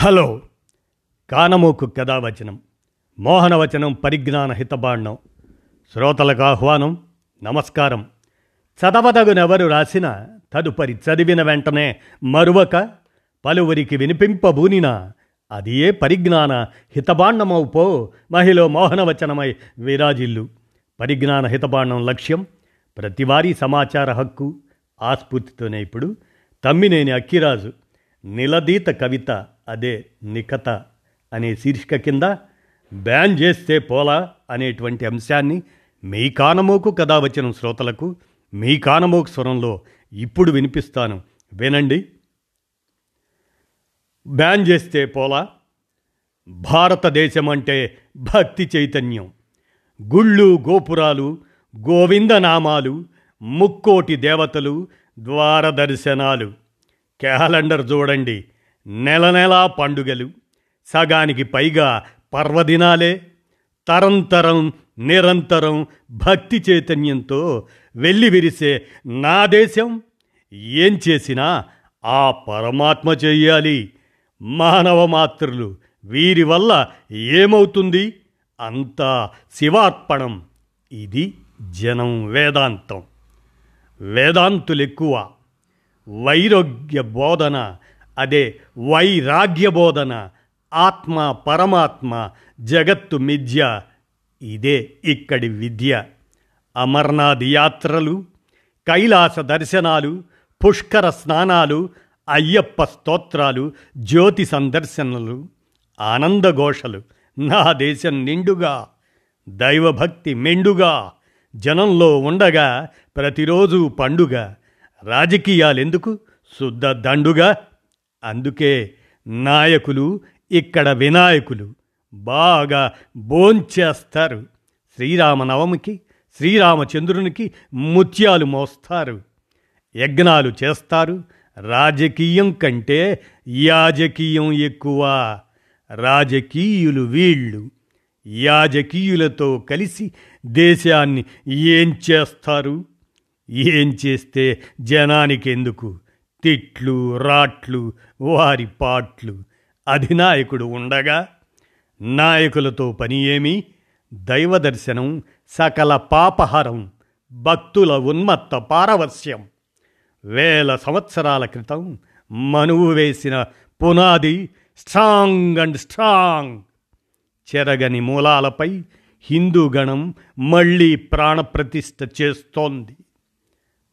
Hello. కానమోకు కథావచనం మోహనవచనం పరిజ్ఞాన హితబాండం. శ్రోతలకు ఆహ్వానం నమస్కారం. చదవదగునెవరు రాసిన తదుపరి చదివిన వెంటనే మరువక పలువురికి వినిపింపబూనినా అది ఏ పరిజ్ఞాన హితబాండమవు పో మహిళ మోహనవచనమై విరాజిల్లు. పరిజ్ఞాన హితబాండం లక్ష్యం ప్రతివారీ సమాచార హక్కు ఆస్ఫూర్తితోనే ఇప్పుడు తమ్మినేని అక్కిరాజు నిలదీత కవిత అదే నికత అనే శీర్షిక కింద బ్యాన్ చేస్తే పోలా అనేటువంటి అంశాన్ని మీ కానమోకు కథ వచ్చిన శ్రోతలకు మీ కానమోకు స్వరంలో ఇప్పుడు వినిపిస్తాను. వినండి. బ్యాన్ చేస్తే పోలా? భారతదేశం అంటే భక్తి చైతన్యం. గుళ్ళు గోపురాలు గోవిందనామాలు ముక్కోటి దేవతలు ద్వారదర్శనాలు. క్యాలెండర్ చూడండి. నెల నెలా పండుగలు సగానికి పైగా పర్వదినాలే. తరంతరం నిరంతరం భక్తి చైతన్యంతో వెళ్ళి విరిసే నా దేశం. ఏం చేసినా ఆ పరమాత్మ చెయ్యాలి మానవ మాతృలు వీరి వల్ల ఏమవుతుంది? అంతా శివార్పణం. ఇది జనం వేదాంతం. వేదాంతులెక్కువ. వైరోగ్య బోధన అదే వైరాగ్య బోధన ఆత్మ పరమాత్మ జగత్తు మిథ్య ఇదే ఇక్కడి విద్య. అమర్నాథ్ యాత్రలు కైలాస దర్శనాలు పుష్కర స్నానాలు అయ్యప్ప స్తోత్రాలు జ్యోతి సందర్శనలు ఆనందఘోషలు నా దేశం నిండుగా దైవభక్తి మెండుగా జనంలో ఉండగా ప్రతిరోజు పండుగ. రాజకీయాలెందుకు? శుద్ధ దండుగా? అందుకే నాయకులు ఇక్కడ వినాయకులు బాగా భోంచేస్తారు. శ్రీరామనవమికి శ్రీరామచంద్రునికి ముత్యాలు మోస్తారు. యజ్ఞాలు చేస్తారు. రాజకీయం కంటే యాజకీయం ఎక్కువ. రాజకీయులు వీళ్ళు యాజకీయులతో కలిసి దేశాన్ని ఏం చేస్తారు? ఏం చేస్తే జనానికెందుకు? తిట్లు రాట్లు వారి పాట్లు. అధినాయకుడు ఉండగా నాయకులతో పని ఏమి? దైవదర్శనం సకల పాపహరం భక్తుల ఉన్మత్త పారవస్యం వేల సంవత్సరాల క్రితం మనువు వేసిన పునాది స్ట్రాంగ్ అండ్ స్ట్రాంగ్. చెరగని మూలాలపై హిందూ గణం మళ్ళీ ప్రాణప్రతిష్ఠ చేస్తోంది.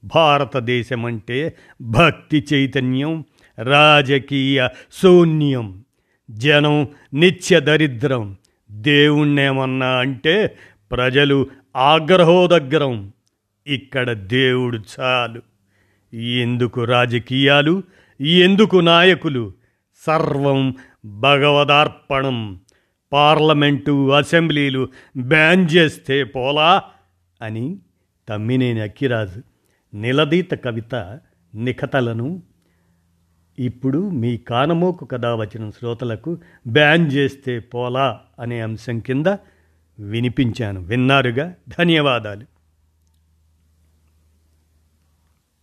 భారతదేశం అంటే భక్తి చైతన్యం రాజకీయ శూన్యం. జనం నిత్య దరిద్రం. దేవుణ్ణేమన్నా అంటే ప్రజలు ఆగ్రహోదగ్రం. ఇక్కడ దేవుడు చాలు. ఎందుకు రాజకీయాలు? ఎందుకు నాయకులు? సర్వం భగవదార్పణం. పార్లమెంటు అసెంబ్లీలు బ్యాన్ చేస్తే పోలా అని తమ్మినేని అక్కిరాజు నిలదీత కవిత నిఖతలను. ఇప్పుడు మీ కానమోకు కథ వచ్చిన శ్రోతలకు బ్యాన్ చేస్తే పోలా అనే అంశం కింద వినిపించాను. విన్నారుగా? ధన్యవాదాలు.